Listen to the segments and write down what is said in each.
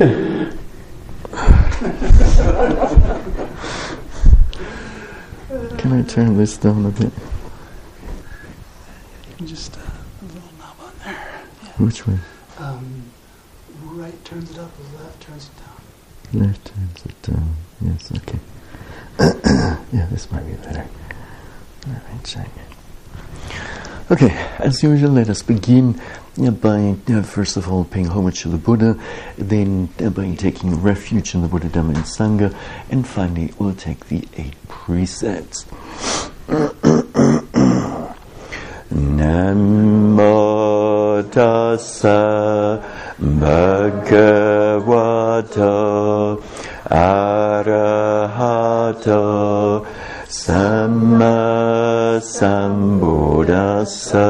Can I turn this down a bit? Just uh, a little knob on there. Which way? Um, right turns it up, left turns it down. Left turns it down. Yes, okay. yeah, this might be better. Let me check. Okay, as usual, let us begin by uh, first of all paying homage to the Buddha, then uh, by taking refuge in the Buddha, Dhamma, and Sangha, and finally we'll take the eight precepts. Namo tassa bhagavato arahato samma sambuddhassa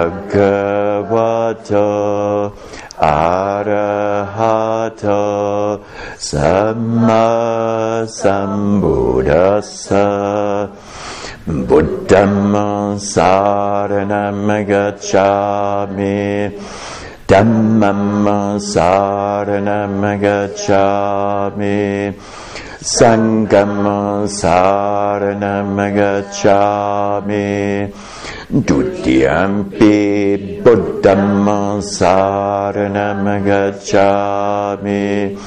sambuddhassa Buddham saranam gacchami Dhammam saranam gacchami Sangham saranam gacchami Dutiyampi Buddham saranam gacchami.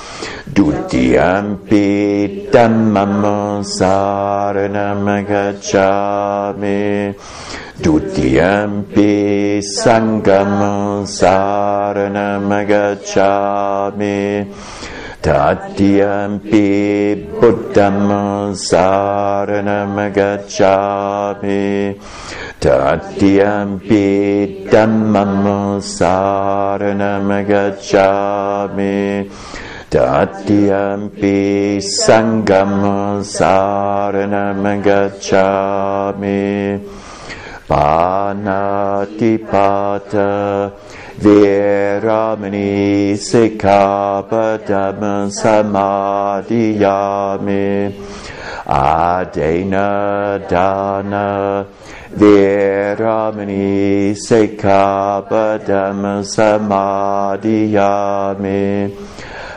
Dutiyampi Dhammam saranam gacchami. Dutiyampi Sangham saranam gacchami Tatyampi Buddham saranam gacchami Tatyampi Dhammam saranam gacchami Tatyampi Sangam saranam gacchami Panatipata Viramani Sikkhapadam Samadhiyami Adena Dana Viramani Sikkhapadam Samadhiyami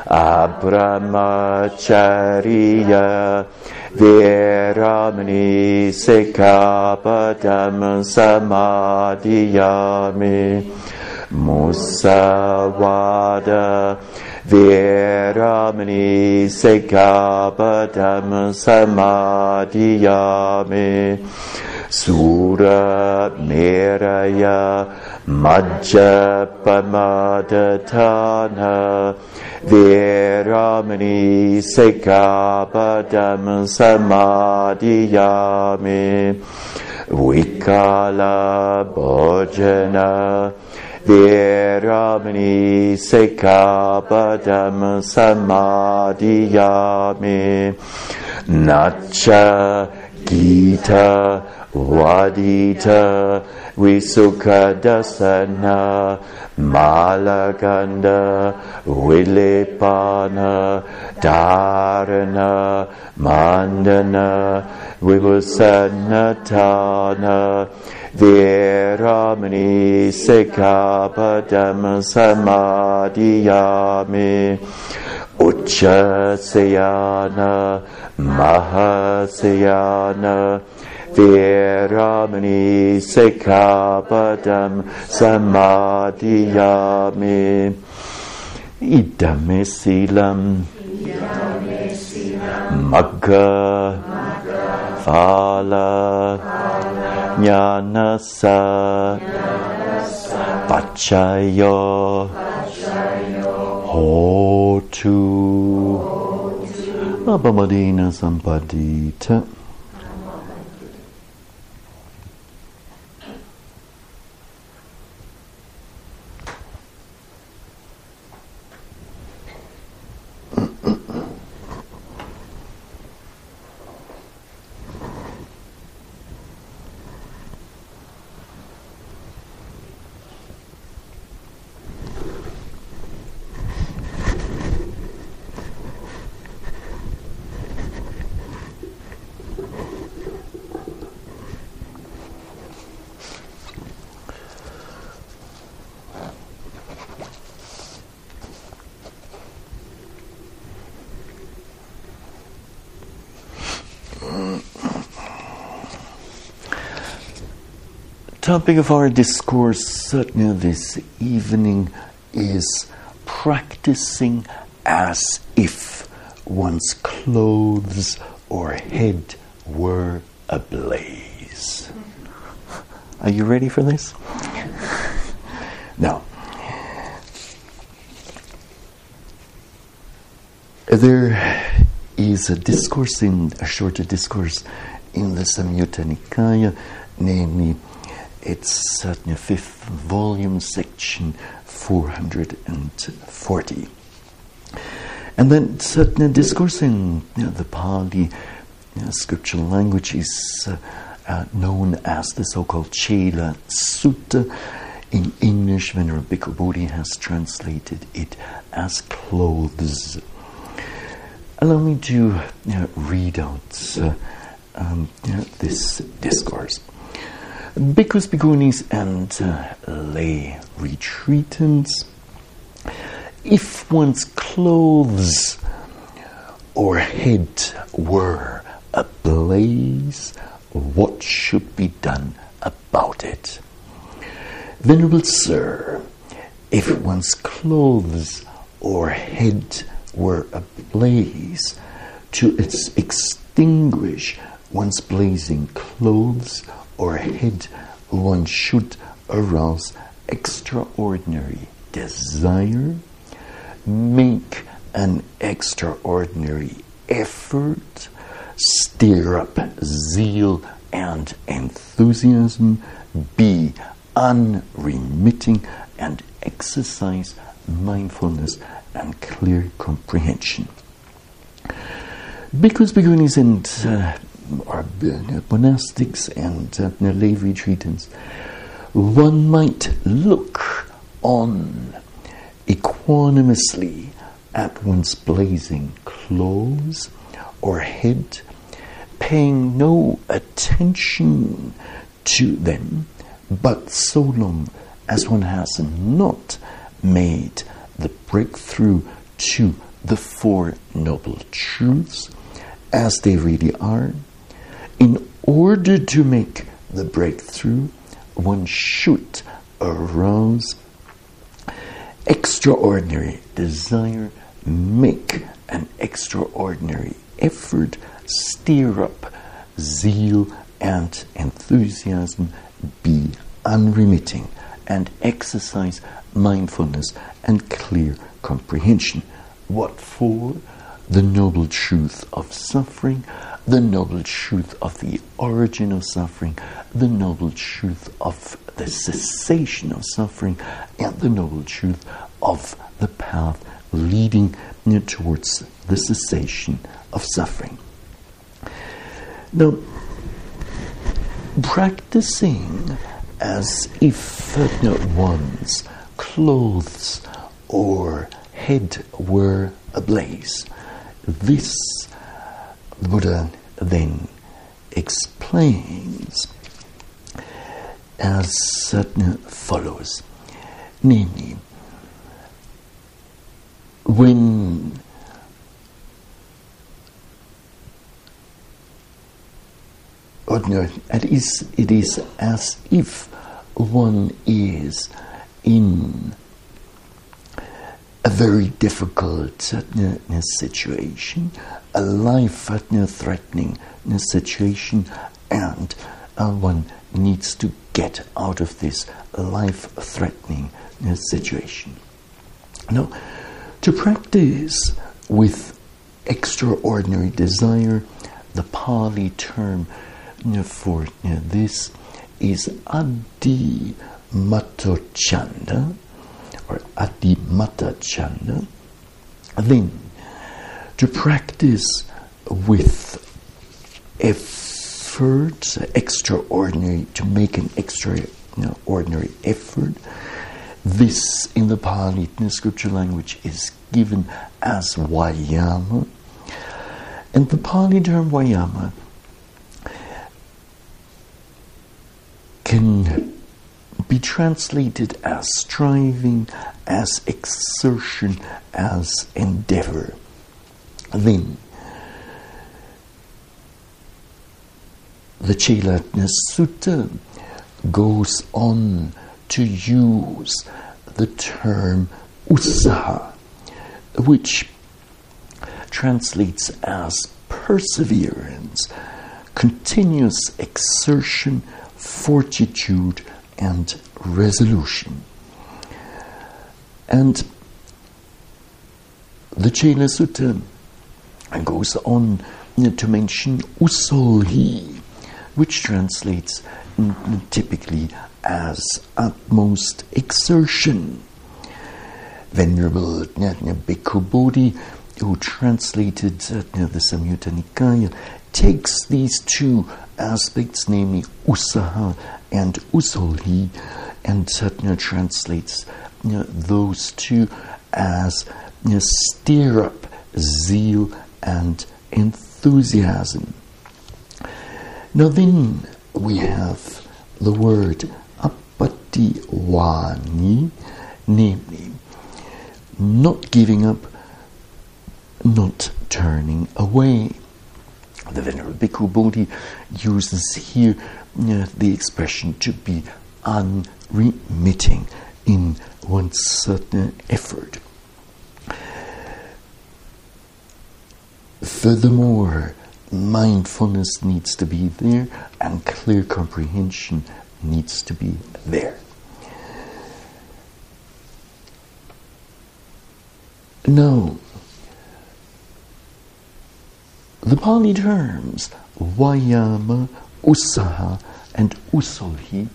Abramacharya Viramani Sikkhapadam Samadhiyami Musawada Viramani Sikkhapadam Samadhiyami Sura Meraya Majjapamadhatana Viramani Sikkhapadam Samadhiyami Vikala Bhojana Viramani Sikkhapadam Samadhiyami Nacha Gita Vadita Visukadasana Malaganda Vilipana Dharana Mandana Vivasanatana Viramani Sikkhapadam Samadiyami Uchasayana Mahasayana Viramani Sikkhapadam Samadiyami. Idame Silam. Magga Phala. Jnanasa. Pachayo. Hotu Abhamadina Sampadita topic of our discourse certainly this evening is practicing as if one's clothes or head were ablaze. Are you ready for this? now, there is a discourse in a shorter discourse in the Samyutta Nikaya, namely, it's certainly fifth volume, section 440. And then certain discourse in you know, the Pali scriptural language is uh, uh, known as the so-called Chela Sutta. In English, Venerable Bhikkhu Bodhi has translated it as clothes. Allow me to read out uh, um, this discourse. Bhikkhus, bhikkhunis, and uh, lay retreatants if one's clothes or head were ablaze, what should be done about it? Venerable Sir, if one's clothes or head were ablaze, to extinguish one's blazing clothes or head, one should arouse extraordinary desire make an extraordinary effort, stir up zeal and enthusiasm, be unremitting, and exercise mindfulness and clear comprehension. Because bhikkhunis and uh, or monastics and uh, lay retreatants, one might look on equanimously at one's blazing clothes or head, paying no attention to them, but so long as one has not made the breakthrough to the Four Noble Truths as they really are, in order to make the breakthrough, one should arouse extraordinary desire, make an extraordinary effort, stir up zeal and enthusiasm, be unremitting, and exercise mindfulness and clear comprehension. What for? The noble truth of suffering, the noble truth of the origin of suffering, the noble truth of the cessation of suffering, and the noble truth of the path leading towards the cessation of suffering. Now, practicing as if you know, one's clothes or head were ablaze. This, the Buddha then explains as certain follows namely, when ordinary, it is, it is as if one is in a very difficult uh, situation, a life threatening situation, and uh, one needs to get out of this life threatening uh, situation. Now, to practice with extraordinary desire, the Pali term for this is Adi Matochanda or Adi Matachanda. Then, to practice with effort, extraordinary, to make an extraordinary effort, this in the Pali in the scripture language is given as Vayama. And the Pali term Vayama can be translated as striving, as exertion, as endeavor. Then, the Chela Sutta goes on to use the term usaha, which translates as perseverance, continuous exertion, fortitude, and resolution. And the Chela Sutta goes on to mention usolhi, which translates typically as utmost exertion. Venerable Bhikkhu Bodhi, who translated uh, the Samyutta Nikaya, takes these two aspects, namely usaha and usolhi, and Satya translates you know, those two as you know, stir up zeal and enthusiasm. Now, then we have the word appativani, namely not giving up, not turning away. The Venerable Bhikkhu Bodhi uses here uh, the expression to be unremitting in one's certain effort. Furthermore, mindfulness needs to be there and clear comprehension needs to be there. Now, the Pali terms Vayama, Usaha, and Usolhi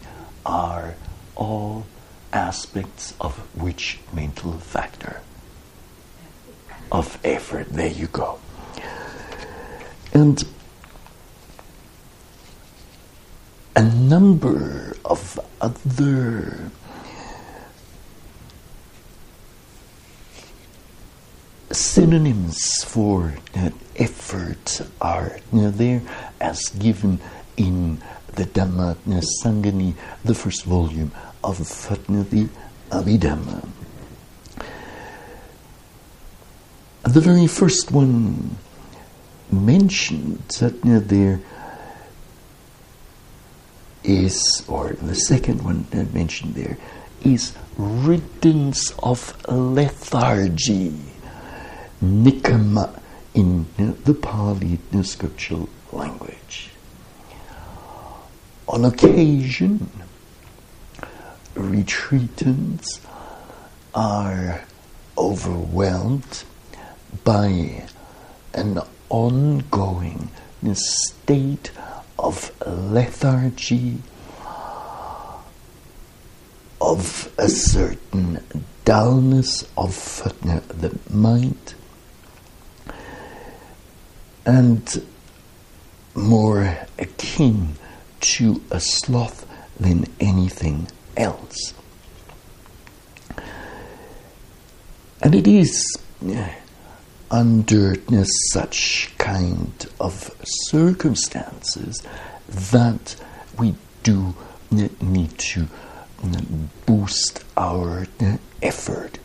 are all aspects of which mental factor? Of effort. There you go. And a number of other synonyms for that effort are you know, there as given in the Dhamma Sangani, the first volume of the Abhidhamma. The very first one mentioned that you know, there is, or the second one mentioned there, is riddance of lethargy, nikkama in the Pali scriptural language. On occasion, retreatants are overwhelmed by an ongoing state of lethargy, of a certain dullness of the mind, and more akin to a sloth than anything else. And it is under such kind of circumstances that we do need to boost our effort.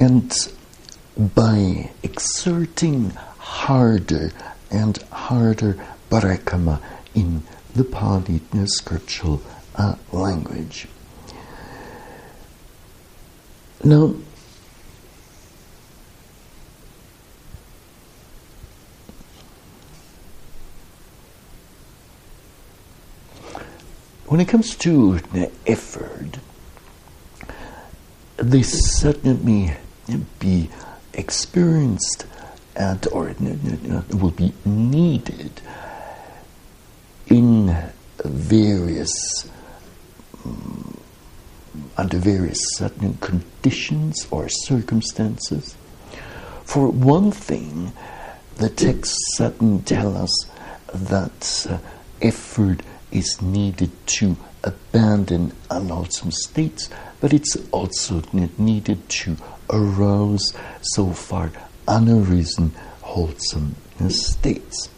And by exerting harder and harder parakkama in the Pali scriptural uh, language. Now, when it comes to the effort, this certainly be experienced and or will be needed in various um, under various certain conditions or circumstances. For one thing, the texts certainly tell us that uh, effort is needed to abandon unwholesome states, but it's also needed to arouse so far unarisen wholesome states.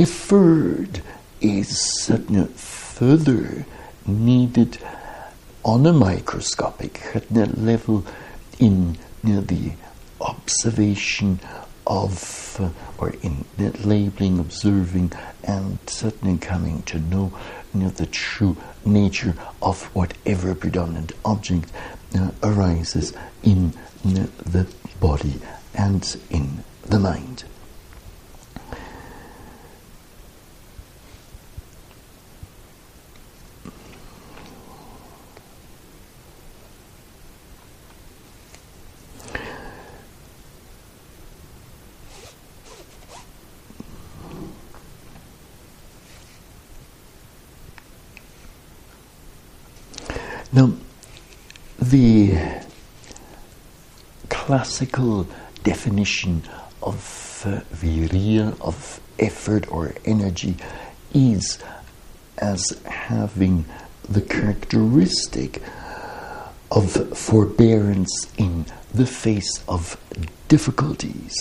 A third is further needed on a microscopic level in the observation of, uh, or in labeling, observing, and certainly coming to know, you know the true nature of whatever predominant object uh, arises in uh, the body and in the mind. Now, the classical definition of uh, virya, of effort or energy, is as having the characteristic of forbearance in the face of difficulties.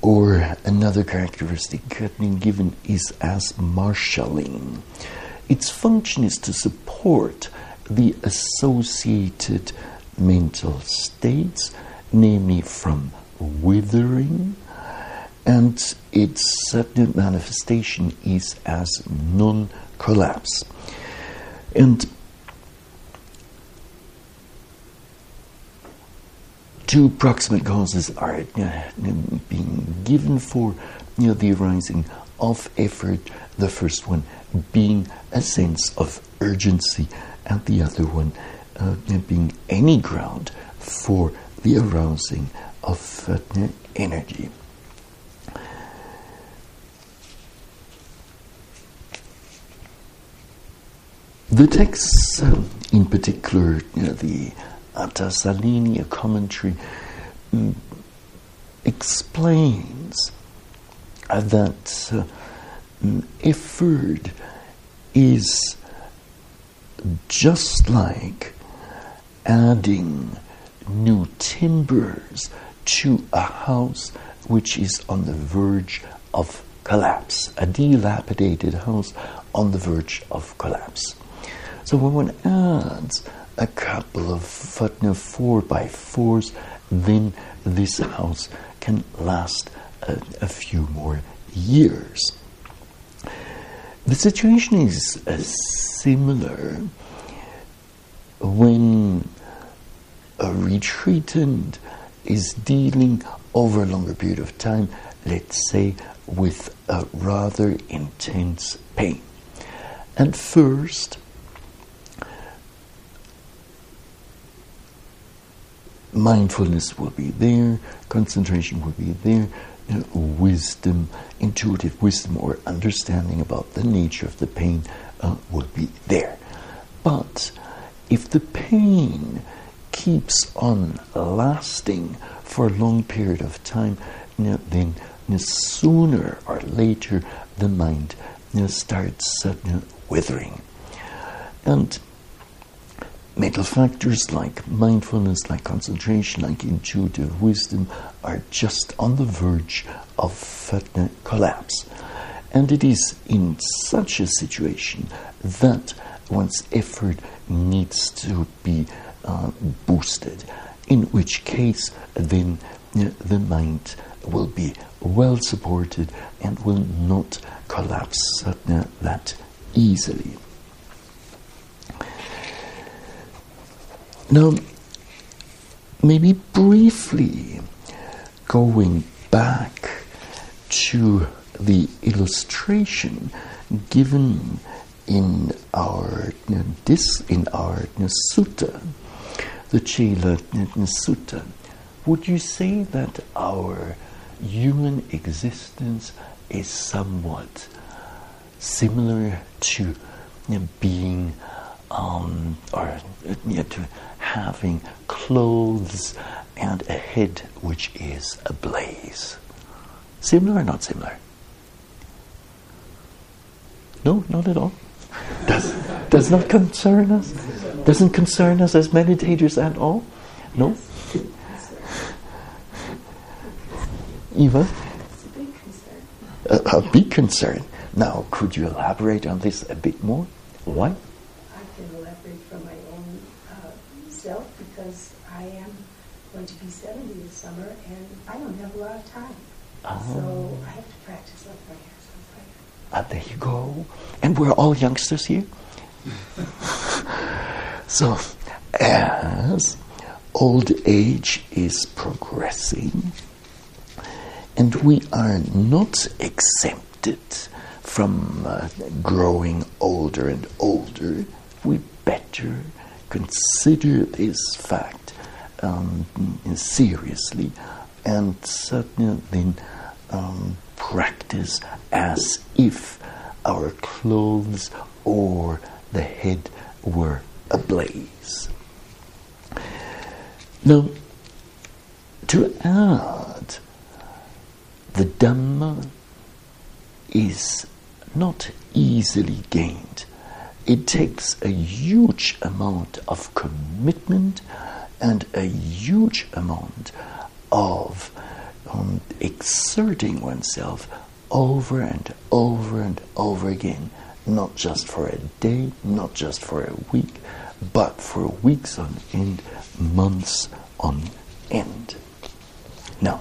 Or another characteristic been given is as marshalling. Its function is to support the associated mental states, namely from withering, and its certain manifestation is as non collapse. And two proximate causes are uh, being given for you know, the arising of effort. The first one being a sense of urgency and the other one uh, being any ground for the arousing of uh, energy. The texts, um, in particular, you know, the Atta Salinia commentary, um, explains uh, that uh, um, effort is just like adding new timbers to a house which is on the verge of collapse, a dilapidated house on the verge of collapse. So when one adds a couple of footnote four by fours, then this house can last a, a few more years. The situation is uh, similar when a retreatant is dealing over a longer period of time, let's say, with a rather intense pain. And first, mindfulness will be there, concentration will be there, wisdom, intuitive wisdom or understanding about the nature of the pain uh, will be there. But if the pain keeps on lasting for a long period of time, then sooner or later the mind starts uh, withering. And mental factors like mindfulness, like concentration, like intuitive wisdom are just on the verge of uh, collapse. And it is in such a situation that one's effort needs to be uh, boosted, in which case then uh, the mind will be well supported and will not collapse uh, that easily. Now, maybe briefly going back to the illustration given in our this in our sutta, the Chela Sutta, would you say that our human existence is somewhat similar to being um, or to having clothes and a head which is ablaze. Similar or not similar? No, not at all. Does, does not concern us? Doesn't concern us as meditators at all? No? Eva? A, a big concern. Now, could you elaborate on this a bit more? Why? I can elaborate from my own uh, self because I am going to be 70 this summer, and I don't have a lot of time. Oh. So I have to practice up there. Ah, there you go. And we're all youngsters here. so, as old age is progressing, and we are not exempted from uh, growing older and older, we better consider this fact um, seriously and certainly um, practice as if our clothes or the head were ablaze. Now, to add, the Dhamma is not easily gained. It takes a huge amount of commitment and a huge amount of exerting oneself over and over and over again, not just for a day, not just for a week, but for weeks on end, months on end. Now,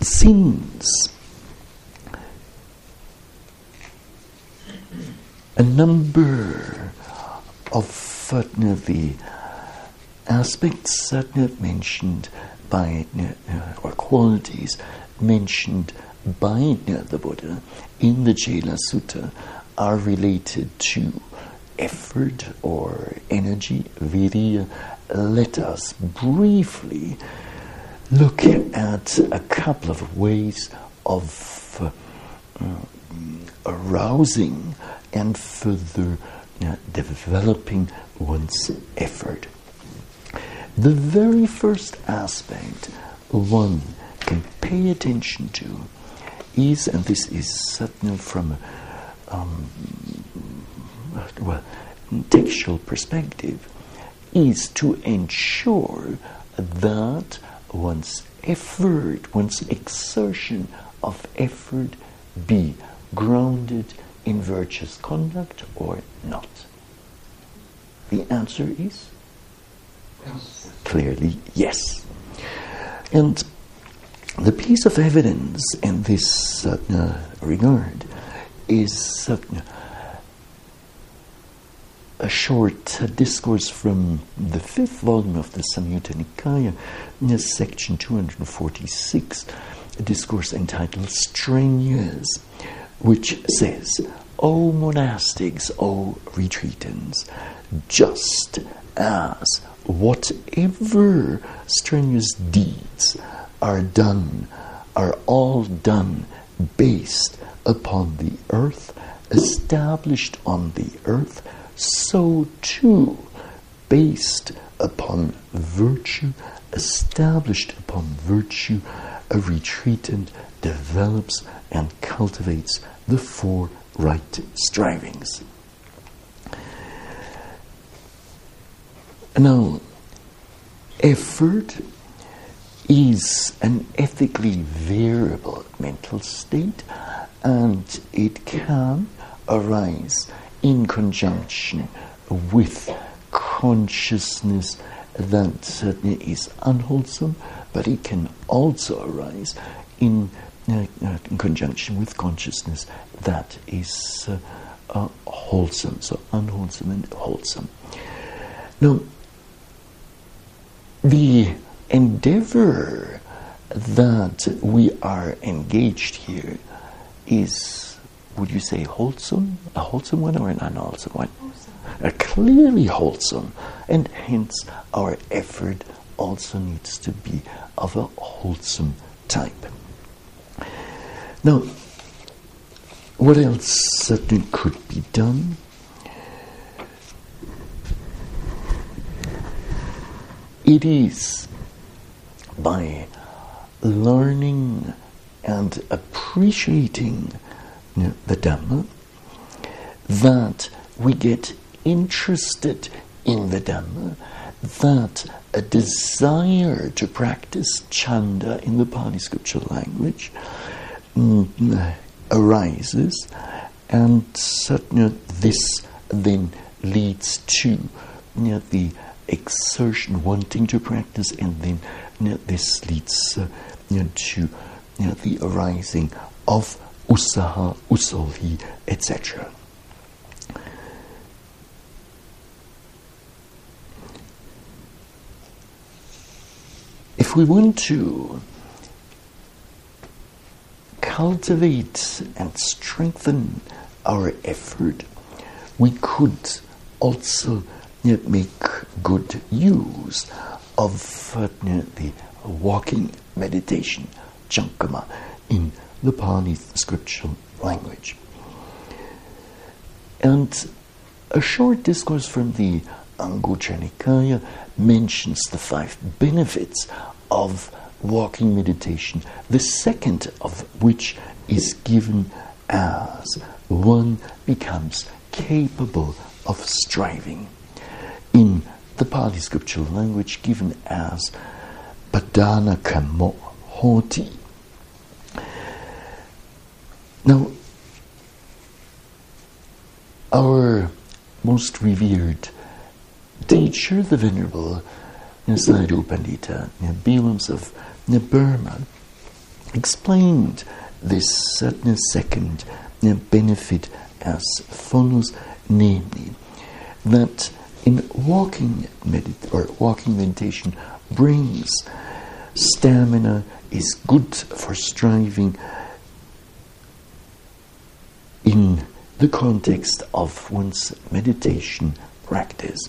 since a number of uh, the aspects uh, mentioned by uh, or qualities mentioned by the Buddha in the Chela Sutta are related to effort or energy, virya. Let us briefly look at a couple of ways of uh, arousing and further uh, developing one's effort. The very first aspect one can pay attention to is, and this is certainly from um, well, textual perspective, is to ensure that one's effort, one's exertion of effort be grounded in virtuous conduct or not? The answer is Yes. clearly yes. And the piece of evidence in this uh, regard is uh, a short uh, discourse from the fifth volume of the Samyutta Nikaya, in section 246, a discourse entitled Strenuous, which says, O monastics, O retreatants, just as whatever strenuous deeds are done, are all done based upon the earth, established on the earth, so too based upon virtue, established upon virtue, a retreatant develops and cultivates the four right strivings. Now, effort is an ethically variable mental state and it can arise in conjunction with consciousness that certainly is unwholesome, but it can also arise in, uh, uh, in conjunction with consciousness that is uh, uh, wholesome, so unwholesome and wholesome. Now, the endeavor that we are engaged here is, would you say, wholesome? A wholesome one or an unwholesome one? A clearly wholesome, and hence our effort also needs to be of a wholesome type. Now, what else certainly could be done? It is by learning and appreciating you know, the Dhamma that we get interested in the Dhamma, that a desire to practice chanda in the Pali scripture language mm, arises, and certainly this then leads to you know, the exertion, wanting to practice, and then you know, this leads uh, you know, to the arising of usaha, usolhi, etc. If we want to cultivate and strengthen our effort, we could also make good use of uh, the walking meditation, chankama, in the Pali scriptural language. And a short discourse from the Anguttara Nikaya mentions the five benefits of walking meditation, the second of which is given as one becomes capable of striving. In the Pali scriptural language, given as Padana Kamo Hoti. Now, our most revered teacher, the Venerable Sayadaw Pandita Bhivamsa of Burma, explained this second benefit as follows, namely that in walking medit- or walking meditation brings stamina, is good for striving in the context of one's meditation practice.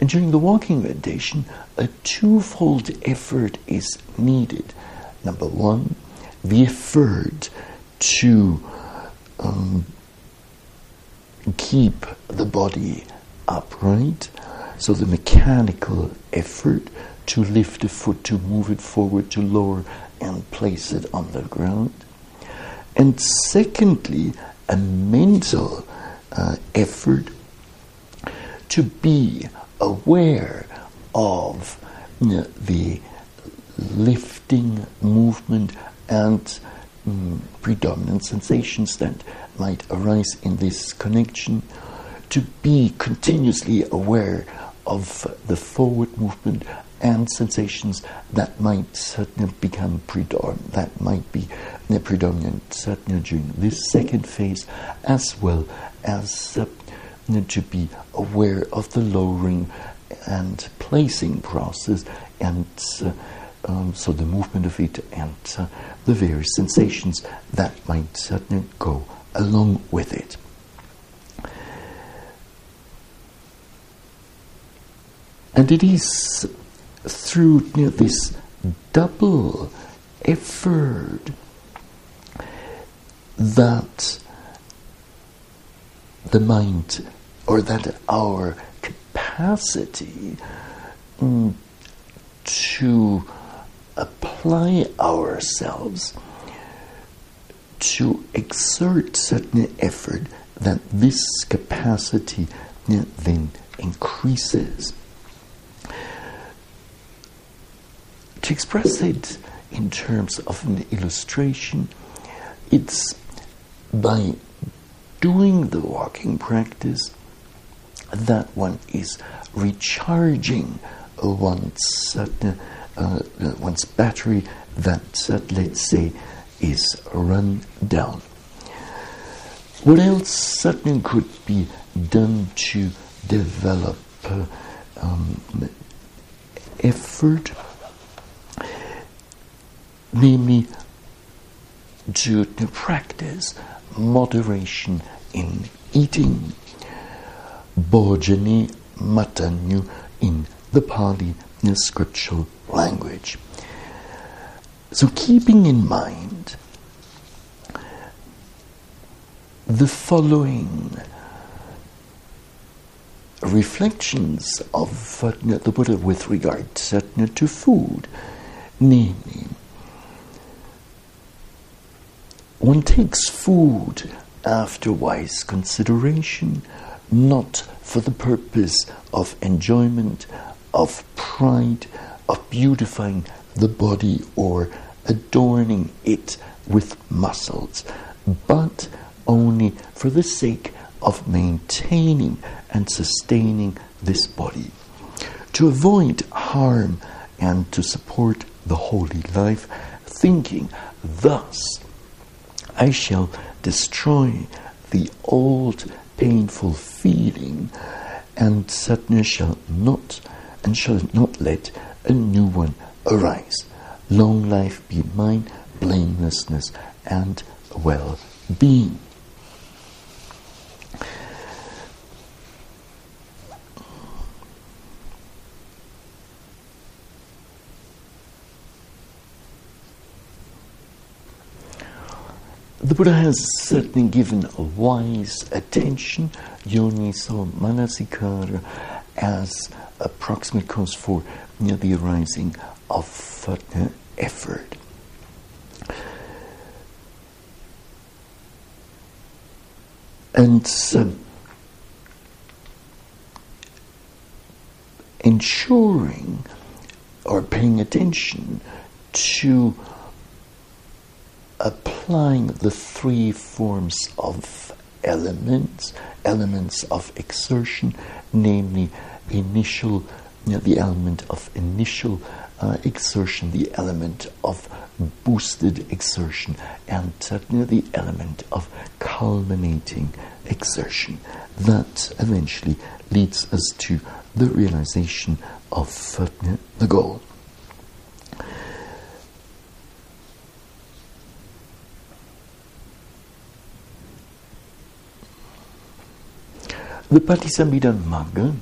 And during the walking meditation, a twofold effort is needed. Number one, the effort to um, keep the body upright, so the mechanical effort to lift a foot, to move it forward, to lower and place it on the ground. And secondly, a mental uh, effort to be aware of the lifting movement and mm, predominant sensations that might arise in this connection, to be continuously aware of the forward movement and sensations that might become predominant, that might be predominant certainly during this second phase, as well as uh, to be aware of the lowering and placing process and uh, um, so the movement of it and uh, the various sensations that might certainly go along with it. And it is through you know, this double effort that the mind or that our capacity mm, to apply ourselves to exert certain effort that this capacity then increases. To express it in terms of an illustration, it's by doing the walking practice that one is recharging one's, uh, uh, one's battery that, uh, let's say, is run down. What else certainly could be done to develop uh, um, effort? Namely, to, to practice moderation in eating. Bhojani Matanyu in the Pali the scriptural language. So, keeping in mind the following reflections of the Buddha with regard to food, namely, one takes food after wise consideration, not for the purpose of enjoyment, of pride, of beautifying the body or adorning it with muscles, but only for the sake of maintaining and sustaining this body. To avoid harm and to support the holy life, thinking, thus, I shall destroy the old painful feeling, and Satna shall not and shall not let a new one arise. Long life be mine, blamelessness and well being. The Buddha has certainly given a wise attention, yoniso manasikara, as a proximate cause for you know, the arising of effort. And so, ensuring or paying attention to applying the three forms of elements, elements of exertion, namely initial, you know, the element of initial uh, exertion, the element of boosted exertion, and the element of culminating exertion. That eventually leads us to the realization of uh, the goal. The Patisambhidamagga,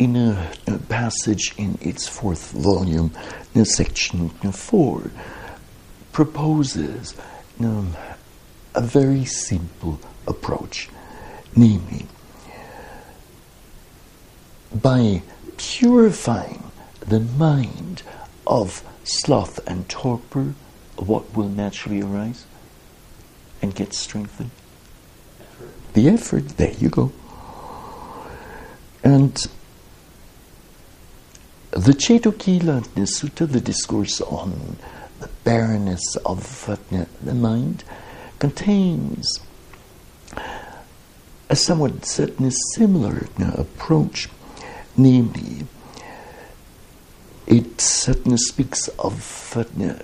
in a, a, passage in its fourth volume, in section four, proposes um, a very simple approach, namely, by purifying the mind of sloth and torpor, what will naturally arise and get strengthened? The effort, there you go. And the Cetokhila Sutta, the discourse on the barrenness of uh, the mind, contains a somewhat certainly similar uh, approach, namely, it certainly speaks of, uh,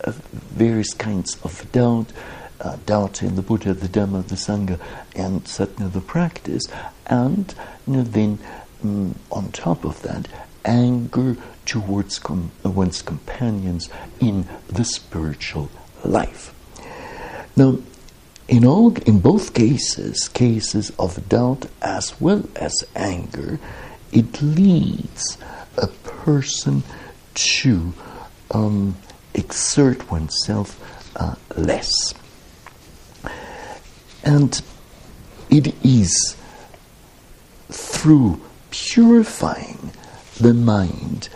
of various kinds of doubt, uh, doubt in the Buddha, the Dhamma, the Sangha, and certainly the practice, and you know, then um, on top of that, anger towards com- one's companions in the spiritual life. Now, in all, in both cases, cases of doubt as well as anger, it leads a person to um, exert oneself uh, less. And it is through purifying the mind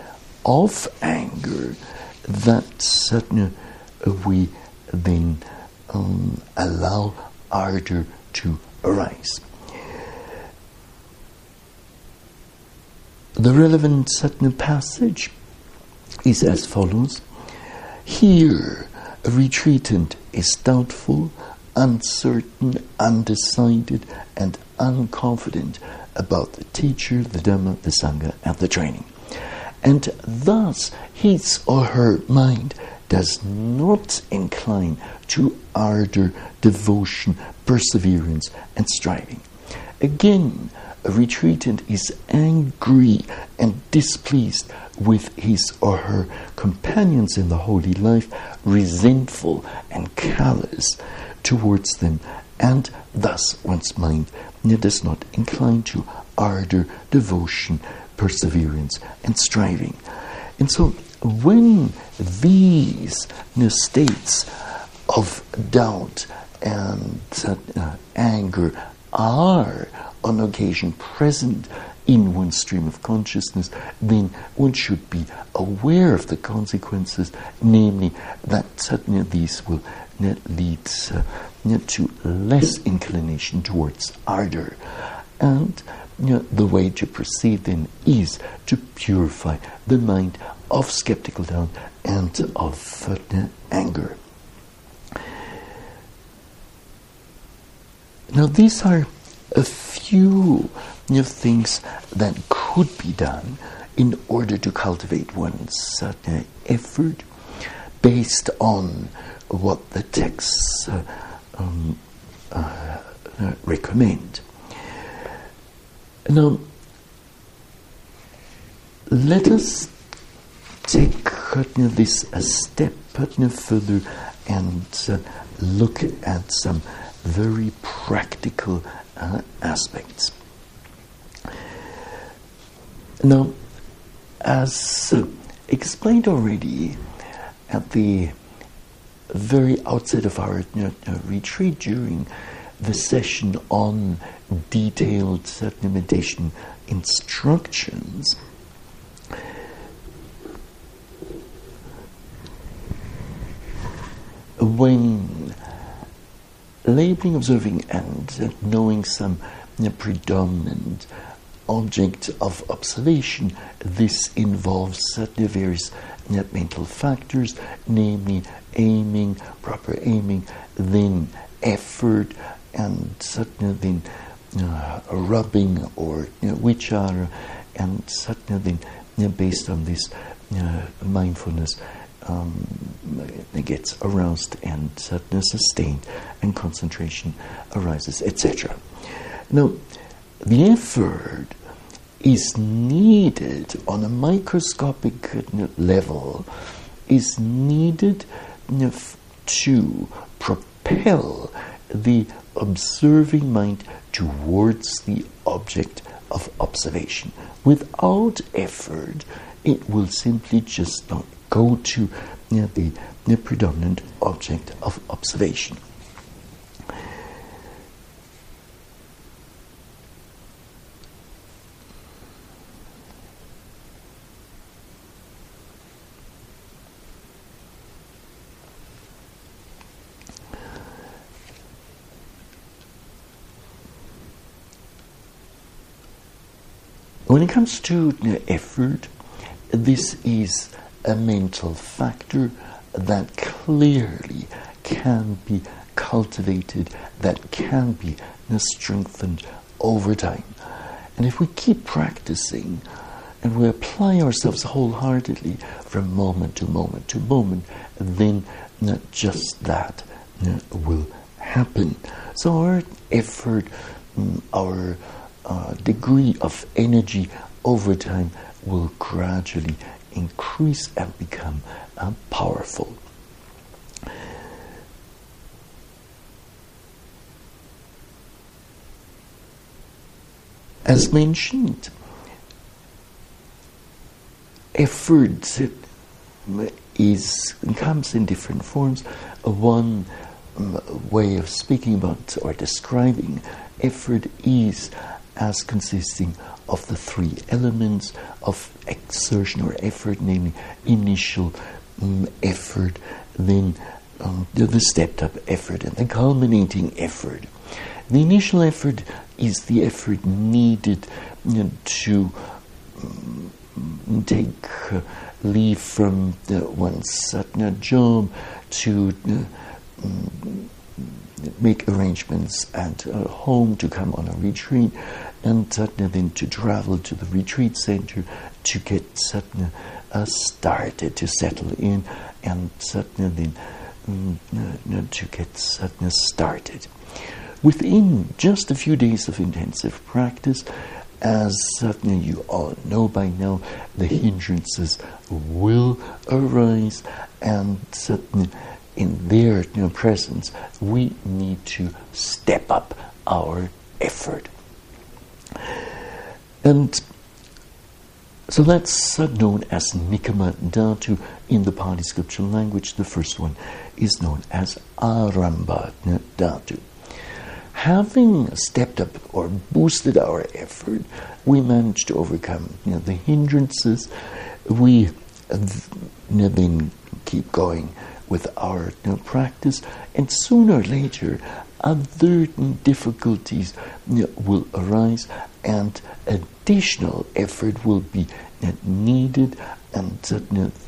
of anger that certainly we then um, allow ardor to arise. The relevant certain passage is as follows Here, a retreatant is doubtful uncertain, undecided, and unconfident about the teacher, the Dhamma, the Sangha, and the training. And thus, his or her mind does not incline to ardor, devotion, perseverance, and striving. Again, a retreatant is angry and displeased with his or her companions in the holy life, resentful and callous towards them, and thus one's mind does not incline to ardor, devotion, perseverance, and striving. And so, when these states of doubt and uh, anger are on occasion present in one's stream of consciousness, then one should be aware of the consequences, namely that certainly these will leads uh, to less inclination towards ardor. And the way to proceed then is to purify the mind of skeptical doubt and of uh, anger. Now, these are a few know, things that could be done in order to cultivate one's uh, effort based on what the texts uh, um, uh, uh recommend. Now, let us take this a step further and uh, look at some very practical uh, aspects. Now, as uh, explained already at the very outset of our retreat uh, during the session on detailed meditation instructions, when labeling, observing, and knowing some predominant object of observation, this involves certain various mental factors, namely aiming, proper aiming, then effort, and certain then uh, rubbing or you know, vichara, and certain then you know, based on this uh, mindfulness um, gets aroused and sadness sustained and concentration arises, etc. Now, the effort is needed on a microscopic level, is needed to propel the observing mind towards the object of observation. Without effort, it will simply just not go to know, the, the predominant object of observation. When it comes to effort, this is a mental factor that clearly can be cultivated, that can be strengthened over time. And if we keep practicing and we apply ourselves wholeheartedly from moment to moment to moment, then not just that will happen. So our effort, mm, our uh, degree of energy over time will gradually increase and become uh, powerful. As mentioned, effort is comes in different forms. One um, way of speaking about or describing effort is as consisting of the three elements of exertion or effort, namely initial um, effort, then um, the, the stepped up effort, and the culminating effort. The initial effort is the effort needed you know, to um, take uh, leave from the, one's uh, job to uh, make arrangements at uh, home to come on a retreat, and then to travel to the retreat center to get uh, started, to settle in, and then um, to get started. Within just a few days of intensive practice, as you all know by now, the hindrances will arise, and in their presence, we need to step up our effort. And so that's known as Nikkama Dhatu in the Pali scriptural language. The first one is known as Arambha Dhatu. Having stepped up or boosted our effort, we managed to overcome you know, the hindrances. We then keep going with our you know, practice, and sooner or later, other difficulties you know, will arise, and additional effort will be needed, and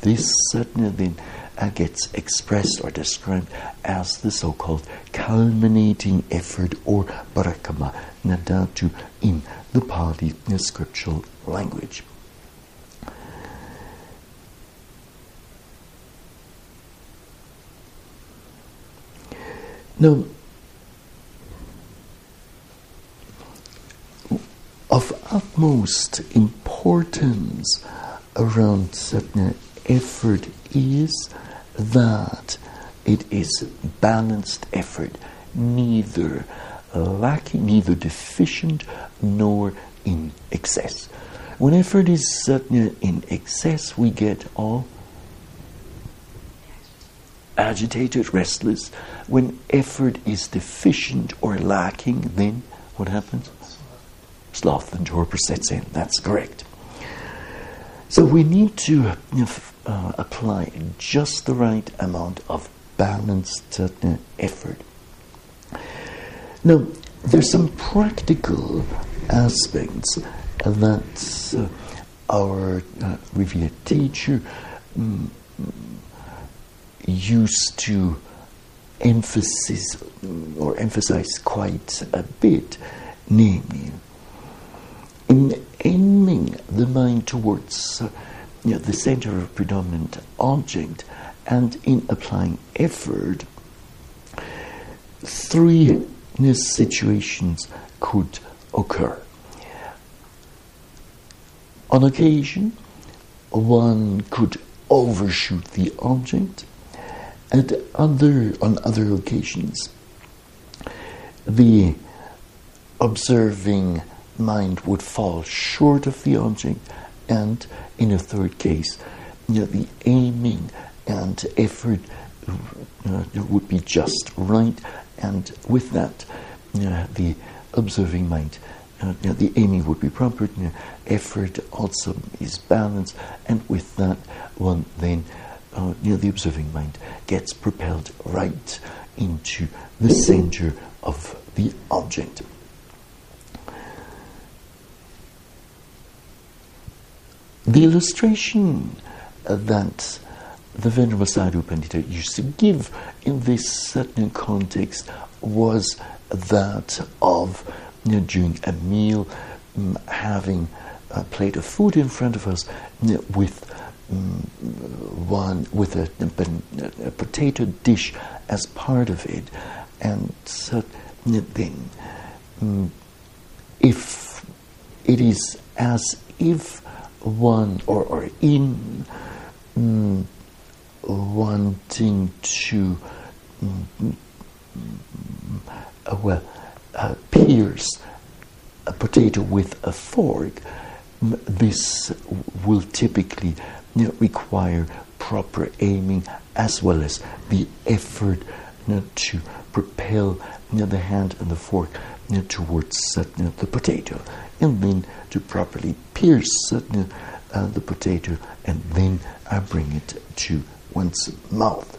this certainly then uh, gets expressed or described as the so-called culminating effort or parakkama nadatu in the Pali scriptural language. Now, of utmost importance around certain effort is that it is balanced effort, neither lacking, neither deficient nor in excess. When effort is in excess, we get all agitated, restless. When effort is deficient or lacking, then what happens? Sloth and torpor sets in. That's correct. So we need to uh, apply just the right amount of balanced uh, effort. Now, there's some practical aspects that uh, our uh, revered teacher um, used to emphasize or emphasize quite a bit, namely, in aiming the mind towards uh, you know, the center of predominant object and in applying effort, three situations could occur. On occasion, one could overshoot the object. At other, on other occasions, the observing mind would fall short of the object, and in a third case, you know, the aiming and effort uh, would be just right, and with that, uh, the observing mind, uh, you know, the aiming would be proper, you know, effort also is balanced, and with that, one then, uh, you know, the observing mind gets propelled right into the center of the object. The illustration that the Venerable Sadhu Pandita used to give in this certain context was that of you know, during a meal um, having a plate of food in front of us you know, with one with a, a, potato dish as part of it, and so, then um, if it is as if one or, or in um, wanting to um, well uh, pierce a potato with a fork, this will typically you know, require proper aiming as well as the effort you know, to propel you know, the hand and the fork towards the potato and then to properly pierce uh, the potato and then I bring it to one's mouth.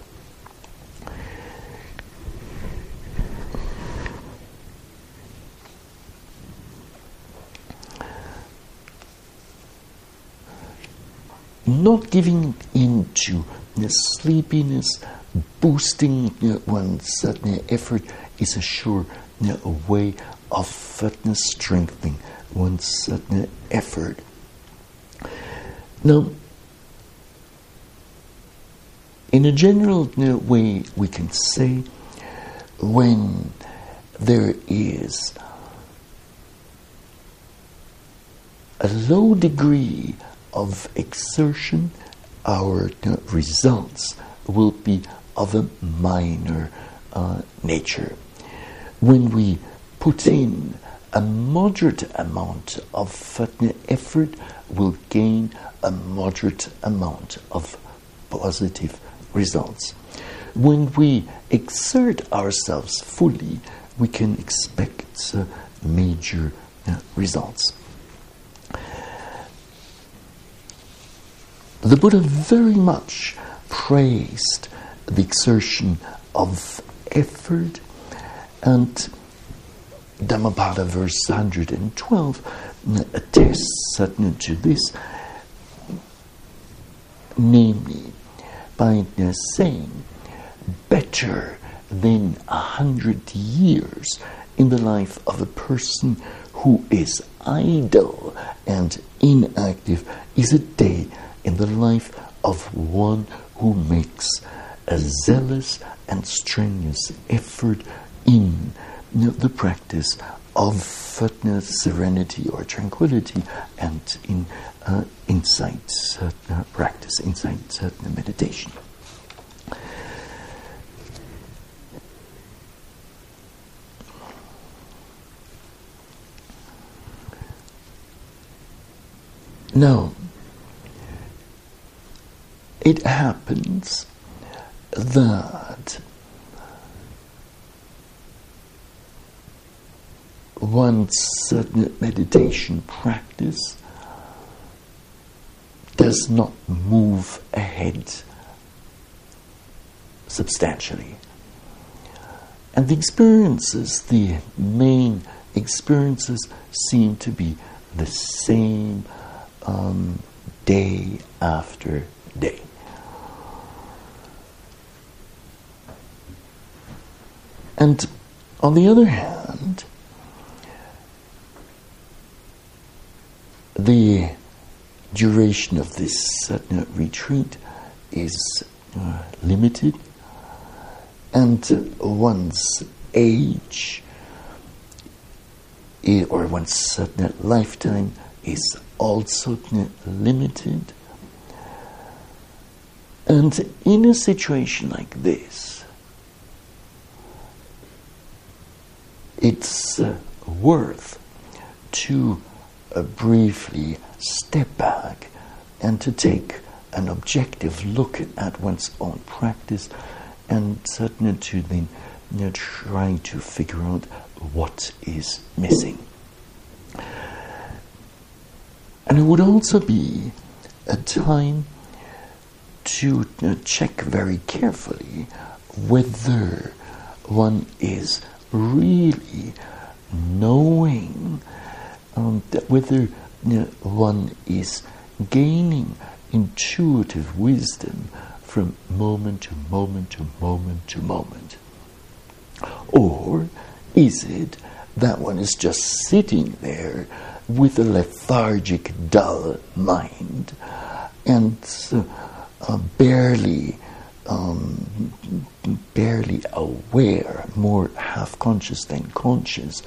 Not giving in to the sleepiness, boosting one's uh, effort is a sure uh, way of fitness strengthening one's uh, effort. Now, in a general way, we can say when there is a low degree of exertion, our results will be of a minor uh, nature. When we put in a moderate amount of effort, we will gain a moderate amount of positive results. When we exert ourselves fully, we can expect uh, major uh, results. The Buddha very much praised the exertion of effort and Dhammapada verse 112 mm, attests to this namely by saying better than a hundred years in the life of a person who is idle and inactive is a day in the life of one who makes a zealous and strenuous effort in you know, the practice of uh, serenity or tranquility and in uh, insight uh, practice, insight uh, meditation. Now, it happens that one's certain meditation practice does not move ahead substantially. And the experiences, the main experiences, seem to be the same um, day after day. And on the other hand, the duration of this uh, retreat is uh, limited, and one's age or one's lifetime is also limited. And in a situation like this, it's uh, worth to uh, briefly step back and to take an objective look at one's own practice and certainly to then you know, try to figure out what is missing. And it would also be a time to check very carefully whether one is really knowing um, whether you know, one is gaining intuitive wisdom from moment to moment to moment to moment. Or is it that one is just sitting there with a lethargic, dull mind and uh, barely, um, barely aware, more half conscious than conscious,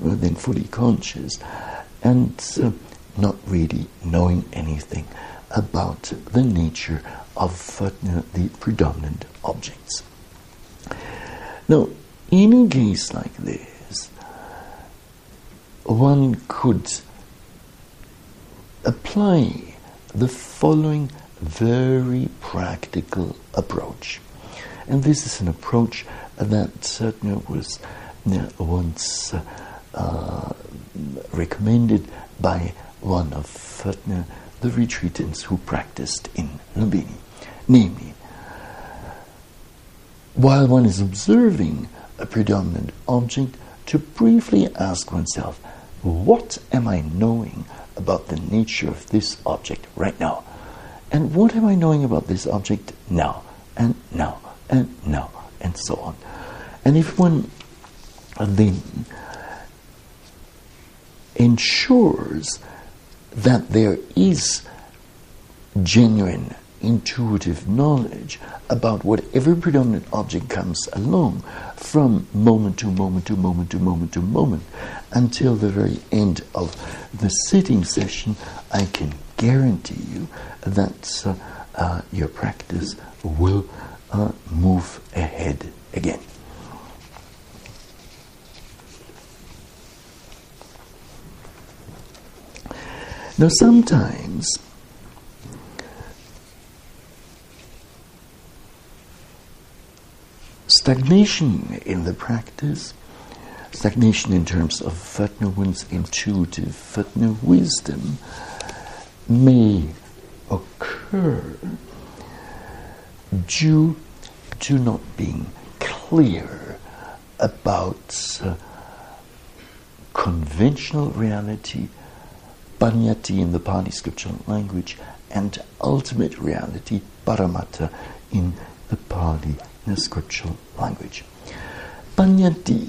than fully conscious, and uh, not really knowing anything about the nature of uh, the predominant objects. Now, in a case like this, one could apply the following very practical approach. And this is an approach that certainly was once uh, recommended by one of uh, the retreatants who practiced in Lumbini. Namely, while one is observing a predominant object, to briefly ask oneself, what am I knowing about the nature of this object right now? And what am I knowing about this object now, and now, and now, and so on? And if one then ensures that there is genuine intuitive knowledge about whatever predominant object comes along from moment to moment to moment to moment to moment until the very end of the sitting session, I can guarantee you that uh, uh, your practice will uh, move ahead again. Now, sometimes stagnation in the practice, stagnation in terms of Fatna one's intuitive Fatna wisdom, may occur due to not being clear about uh, conventional reality, paññatti in the Pali scriptural language, and ultimate reality, paramattha, in the Pali the scriptural language. Paññatti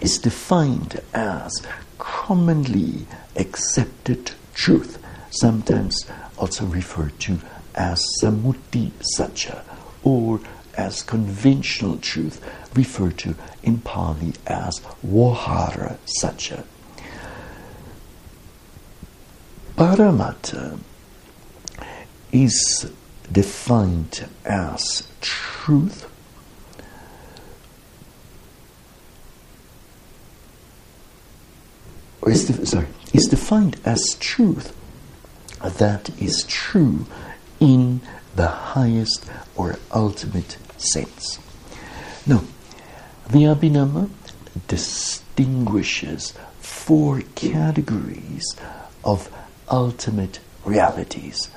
is defined as commonly accepted truth, sometimes also referred to as sammuti sacca or as conventional truth, referred to in Pali as Vohara Sacca. Paramattha is defined as truth is de- sorry is defined as truth that is true in the highest or ultimate sense. Now, the Abhidhamma distinguishes four categories of ultimate realities.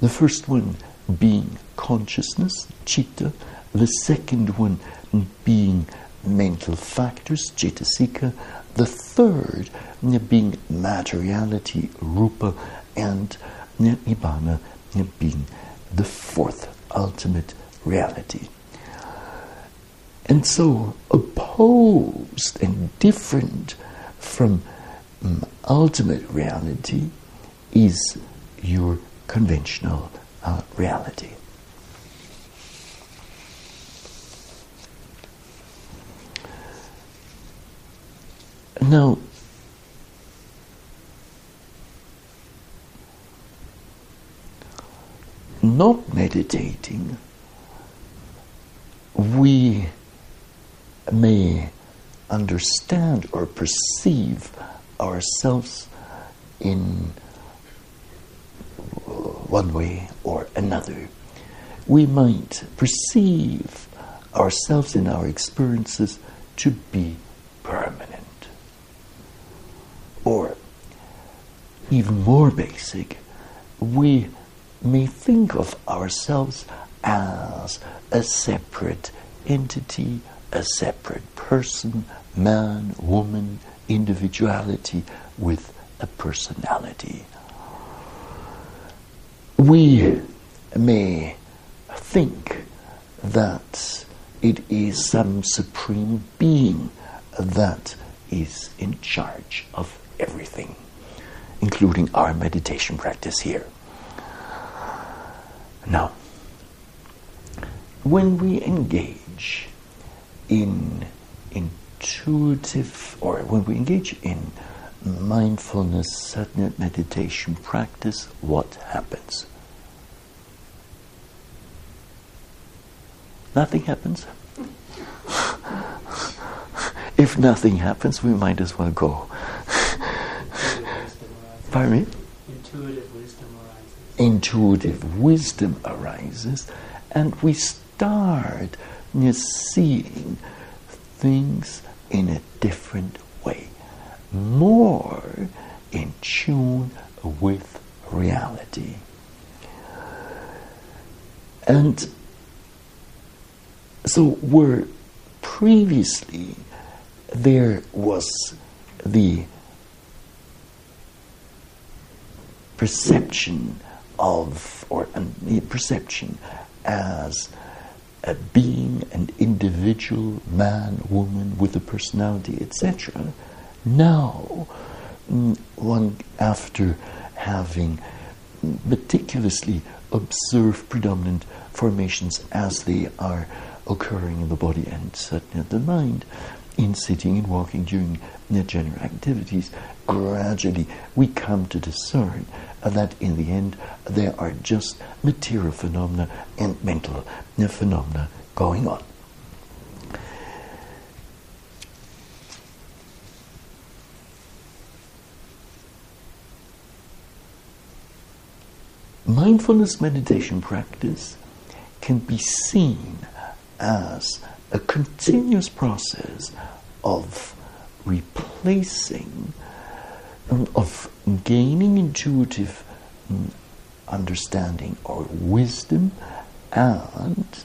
The first one being consciousness, chitta, the second one being mental factors, cetasika, the third being materiality, rupa, and nibbana being the fourth ultimate reality. And so, opposed and different from um, ultimate reality is your conventional uh, reality. Now, not meditating, we may understand or perceive ourselves in one way or another. We might perceive ourselves in our experiences to be permanent. Or, even more basic, we may think of ourselves as a separate entity, a separate person, man, woman, individuality with a personality. We may think that it is some supreme being that is in charge of everything, including our meditation practice here. Now, when we engage in intuitive, or when we engage in mindfulness, sadhana meditation practice, what happens? Nothing happens. if nothing happens, we might as well go. Pardon me? Intuitive wisdom arises, and we start seeing things in a different way, more in tune with reality. And so, where previously there was the perception of, or the perception as a being, an individual, man, woman with a personality, etc. Now, mm, one, after having meticulously observed predominant formations as they are occurring in the body and certainly in the mind, in sitting and walking during general activities, gradually we come to discern that in the end there are just material phenomena and mental phenomena going on. Mindfulness meditation practice can be seen as a continuous process of replacing, of gaining intuitive um, understanding or wisdom, and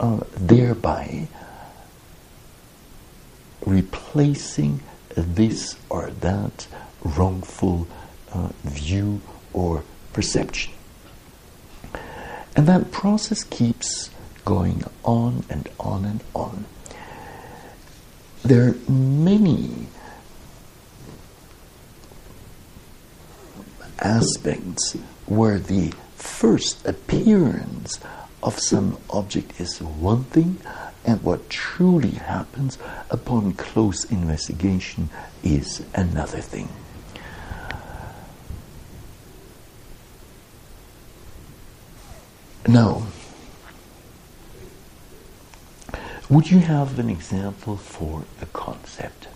uh, thereby replacing this or that wrongful uh, view or perception. And that process keeps going on and on and on. There are many aspects where the first appearance of some object is one thing, and what truly happens upon close investigation is another thing. Now, would you have an example for a concept?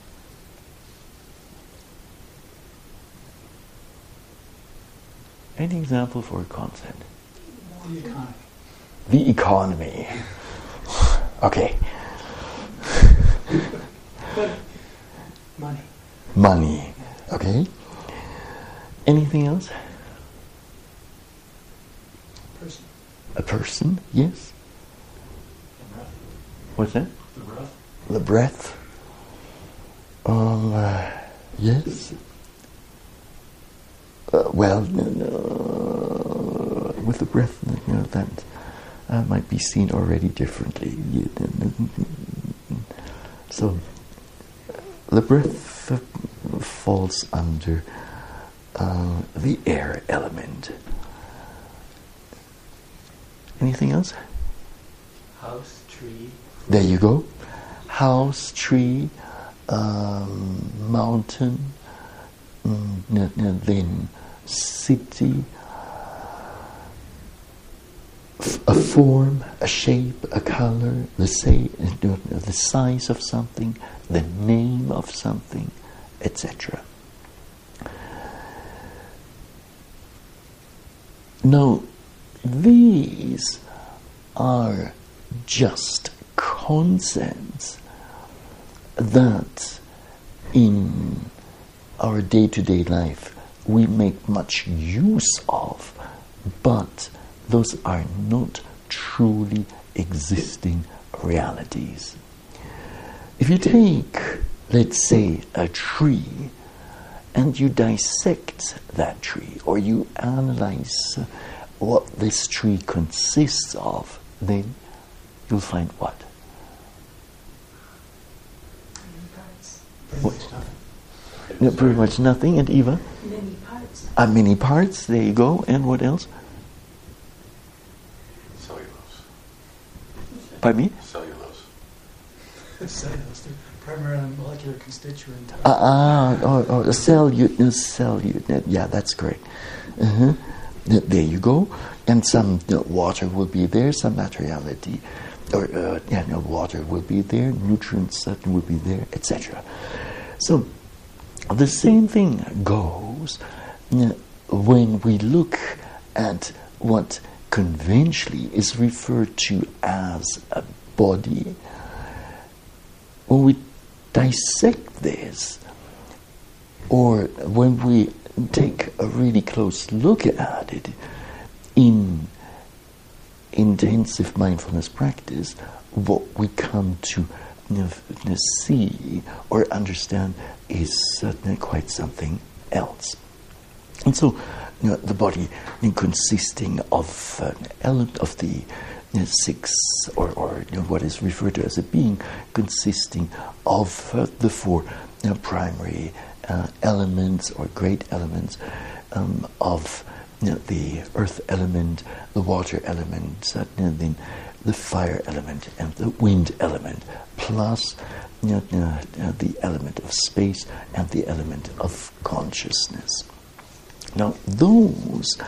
Any example for a concept? The economy. The economy. Okay. Money. Money. Okay. Anything else? Person. A person? Yes. What's that? The breath. The breath. Um. uh, yes. Uh, well, no, no, with the breath, you know that uh, might be seen already differently. So, the breath uh, falls under uh, the air element. Anything else? House, tree. There you go. House, tree, um, mountain, mm, then city, a form, a shape, a color, the the size of something, the name of something, etc. Now, these are just concepts that in our day to day life we make much use of, but those are not truly existing realities. If you take, let's say, a tree and you dissect that tree or you analyze what this tree consists of, then you'll find what? Many parts. Pretty What? Much nothing. No, pretty much nothing. And Eva? Many parts. Uh, many parts. There you go. And what else? Cellulose. Pardon me? Cellulose. Cellulose, the primary molecular constituent. Ah, ah oh, oh, cell unit, cell unit. Yeah, that's correct. Uh-huh. There you go. And some you know, water will be there, some materiality, or uh, yeah, no, water will be there, nutrients certain will be there, etc. So the same thing goes uh, when we look at what conventionally is referred to as a body. When we dissect this, or when we take a really close look at it in intensive mindfulness practice, what we come to see or understand is certainly quite something else. And so, you know, the body consisting of an element of the you know, six, or, or you know, what is referred to as a being, consisting of uh, the four primary uh, elements or great elements um, of the earth element, the water element, uh, then the fire element and the wind element, plus you know, uh, the element of space and the element of consciousness. Now, those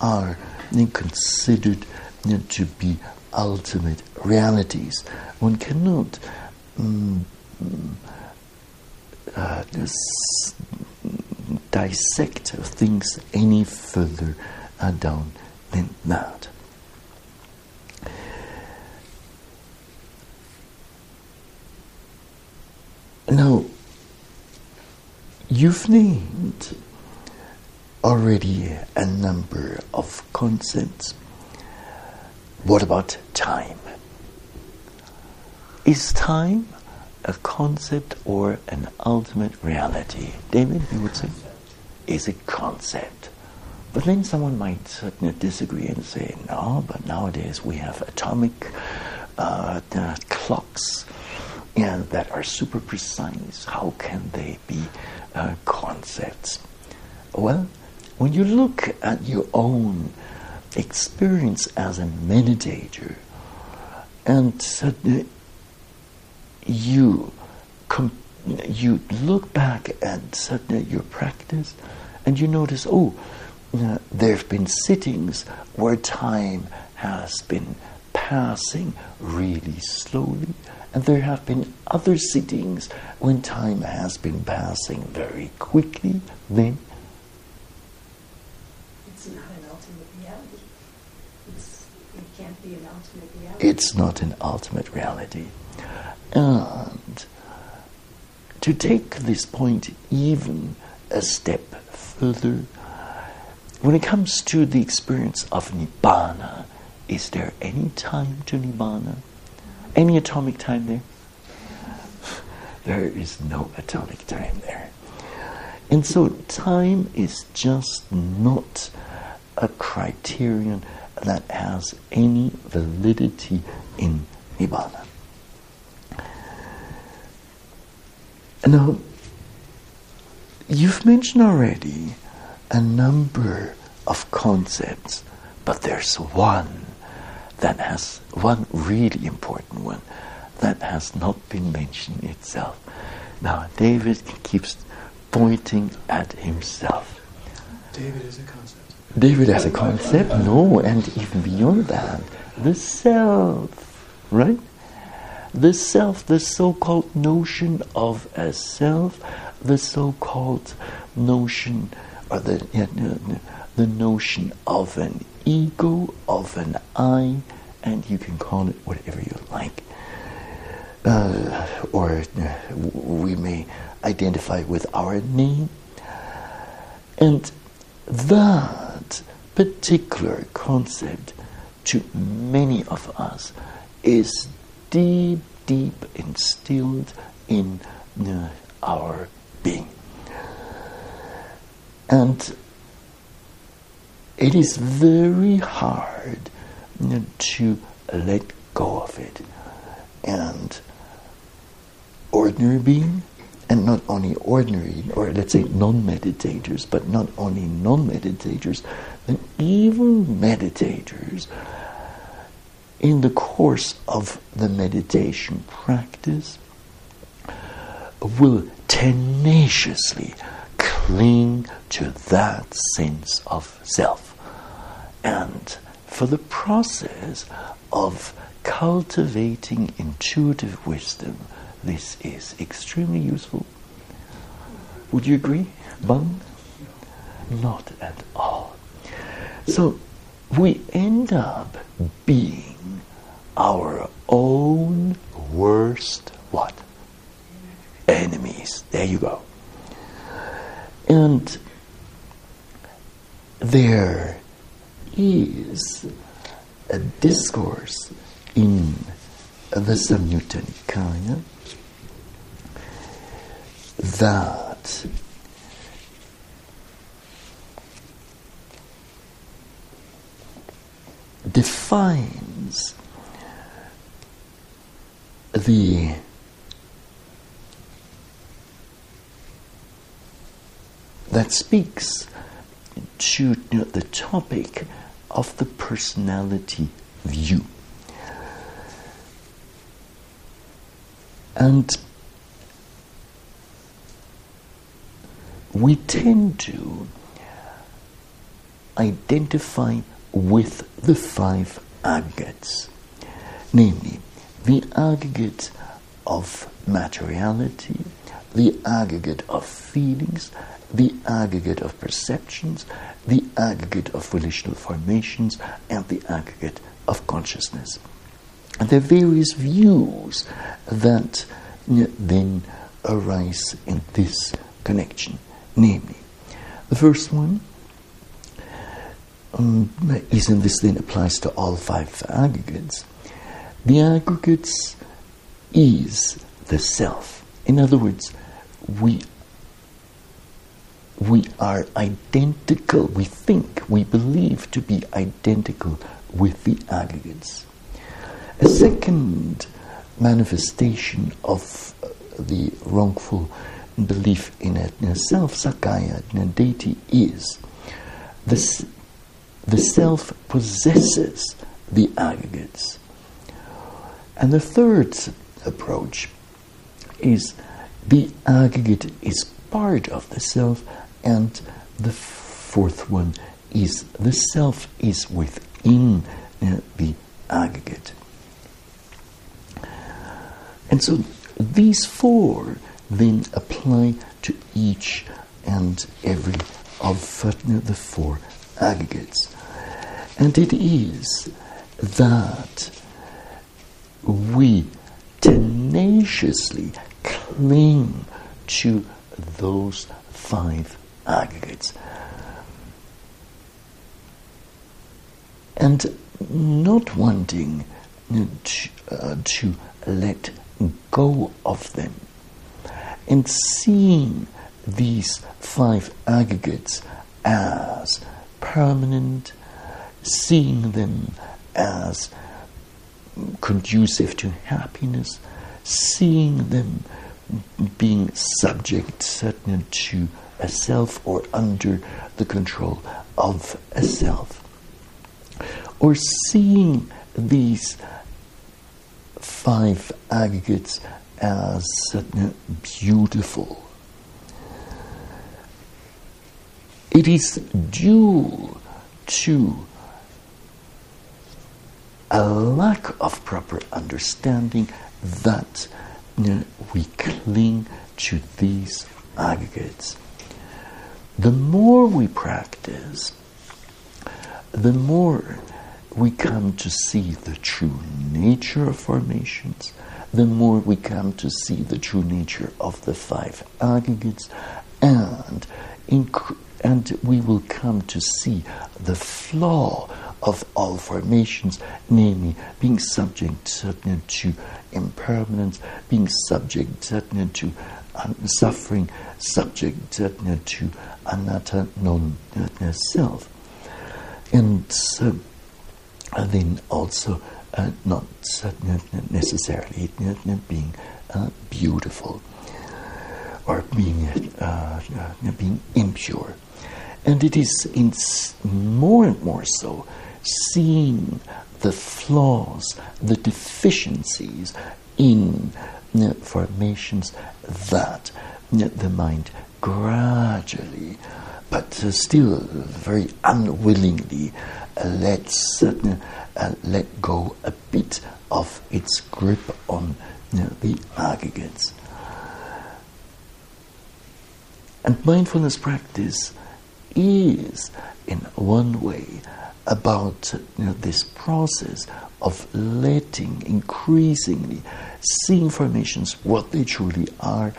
are considered you know, to be ultimate realities. One cannot mm, uh, dissect things any further uh, down than that. Now, you've named already a number of concepts. What about time? Is time a concept or an ultimate reality? David, you would say? Is it a concept. But then someone might certainly disagree and say, no, but nowadays we have atomic uh, uh, clocks and that are super precise. How can they be uh, concepts? Well, when you look at your own experience as a meditator, and suddenly you com- you look back at suddenly your practice, and you notice, oh, uh, there have been sittings where time has been passing really slowly, and there have been other sittings when time has been passing very quickly. Then It's not an ultimate reality. It's, it can't be an ultimate reality. it's not an ultimate reality. And to take this point even a step further, when it comes to the experience of Nibbana, is there any time to Nibbana? Any atomic time there? There is no atomic time there. And so time is just not a criterion that has any validity in Nibbana. Now, you've mentioned already a number of concepts, but there's one that has one really important one that has not been mentioned itself. Now, David keeps pointing at himself. David is a concept. David as a concept, no, and even beyond that, the self, right? The self, the so called notion of a self, the so called notion, or the, yeah, the notion of an ego, of an I, and you can call it whatever you like. Uh, or uh, we may identify with our name. And that particular concept to many of us is deep, deep instilled in uh, our being. And it is very hard uh, to let go of it. And ordinary being, and not only ordinary, or let's say non meditators, but not only non meditators, but even meditators, in the course of the meditation practice, will tenaciously cling to that sense of self. And for the process of cultivating intuitive wisdom, this is extremely useful. Would you agree, Bang? Not at all. So we end up being our own worst what? Enemies. There you go. And there is a discourse in the Samyutta Nikaya that defines the that speaks to the topic of the personality view. And we tend to identify with the five aggregates, namely the aggregate of materiality, the aggregate of feelings, the aggregate of perceptions, the aggregate of volitional formations, and the aggregate of consciousness. And there are various views that then arise in this connection. Namely, the first one um, is, and this then applies to all five aggregates. The aggregates is the self. In other words, we we are identical, we think, we believe to be identical with the aggregates. A second manifestation of uh, the wrongful belief in a, in a self, Sakkaya, in a deity, is this, the self possesses the aggregates. And the third approach is the aggregate is part of the self, and the fourth one is the self is within uh, the aggregate. And so these four then apply to each and every of the four aggregates. And it is that we tenaciously cling to those five aggregates. And not wanting to, uh, to let go of them and seeing these five aggregates as permanent, seeing them as conducive to happiness, seeing them being subject certainly to a self or under the control of a self. Or seeing these five aggregates as beautiful. It is due to a lack of proper understanding that you know, we cling to these aggregates. The more we practice, the more we come to see the true nature of formations, the more we come to see the true nature of the five aggregates, and, inc- and we will come to see the flaw of all formations, namely being subject to impermanence, being subject to um, suffering, subject to anatta non self. And uh, then also uh, not necessarily being uh, beautiful or being uh, uh, being impure, and it is in more and more so seeing the flaws, the deficiencies in uh, formations that uh, the mind gradually, but uh, still very unwillingly, lets uh, let go a bit of its grip on the aggregates. And mindfulness practice is, in one way, about you know, this process of letting increasingly see informations what they truly are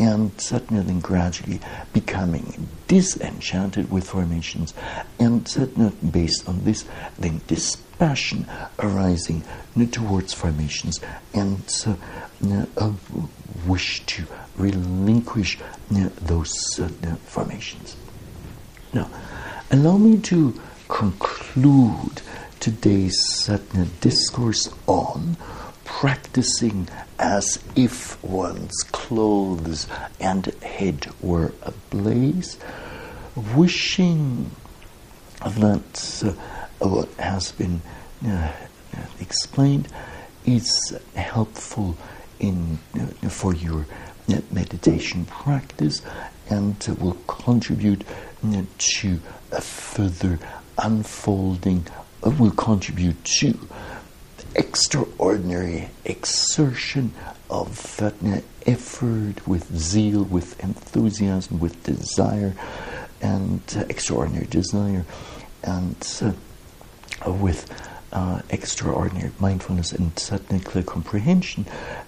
and certainly then gradually becoming disenchanted with formations and certainly based on this then dispassion arising towards formations and uh, a wish to relinquish those uh, formations. Now, allow me to conclude today's uh, discourse on practicing as if one's clothes and head were ablaze, wishing that uh, what has been uh, explained is helpful in uh, for your uh, meditation practice and will contribute uh, to a further unfolding, will contribute to extraordinary exertion of effort, with zeal, with enthusiasm, with desire, and uh, extraordinary desire, and uh, with uh, extraordinary mindfulness and certainly clear comprehension,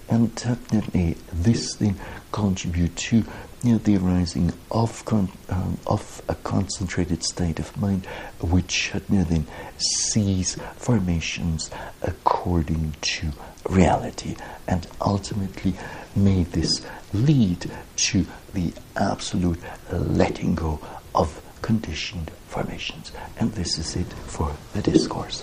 and certainly this thing contribute to you know, the arising of, con- um, of a concentrated state of mind, which you know, then sees formations according to reality, and ultimately may this lead to the absolute letting go of conditioned formations. And this is it for the discourse.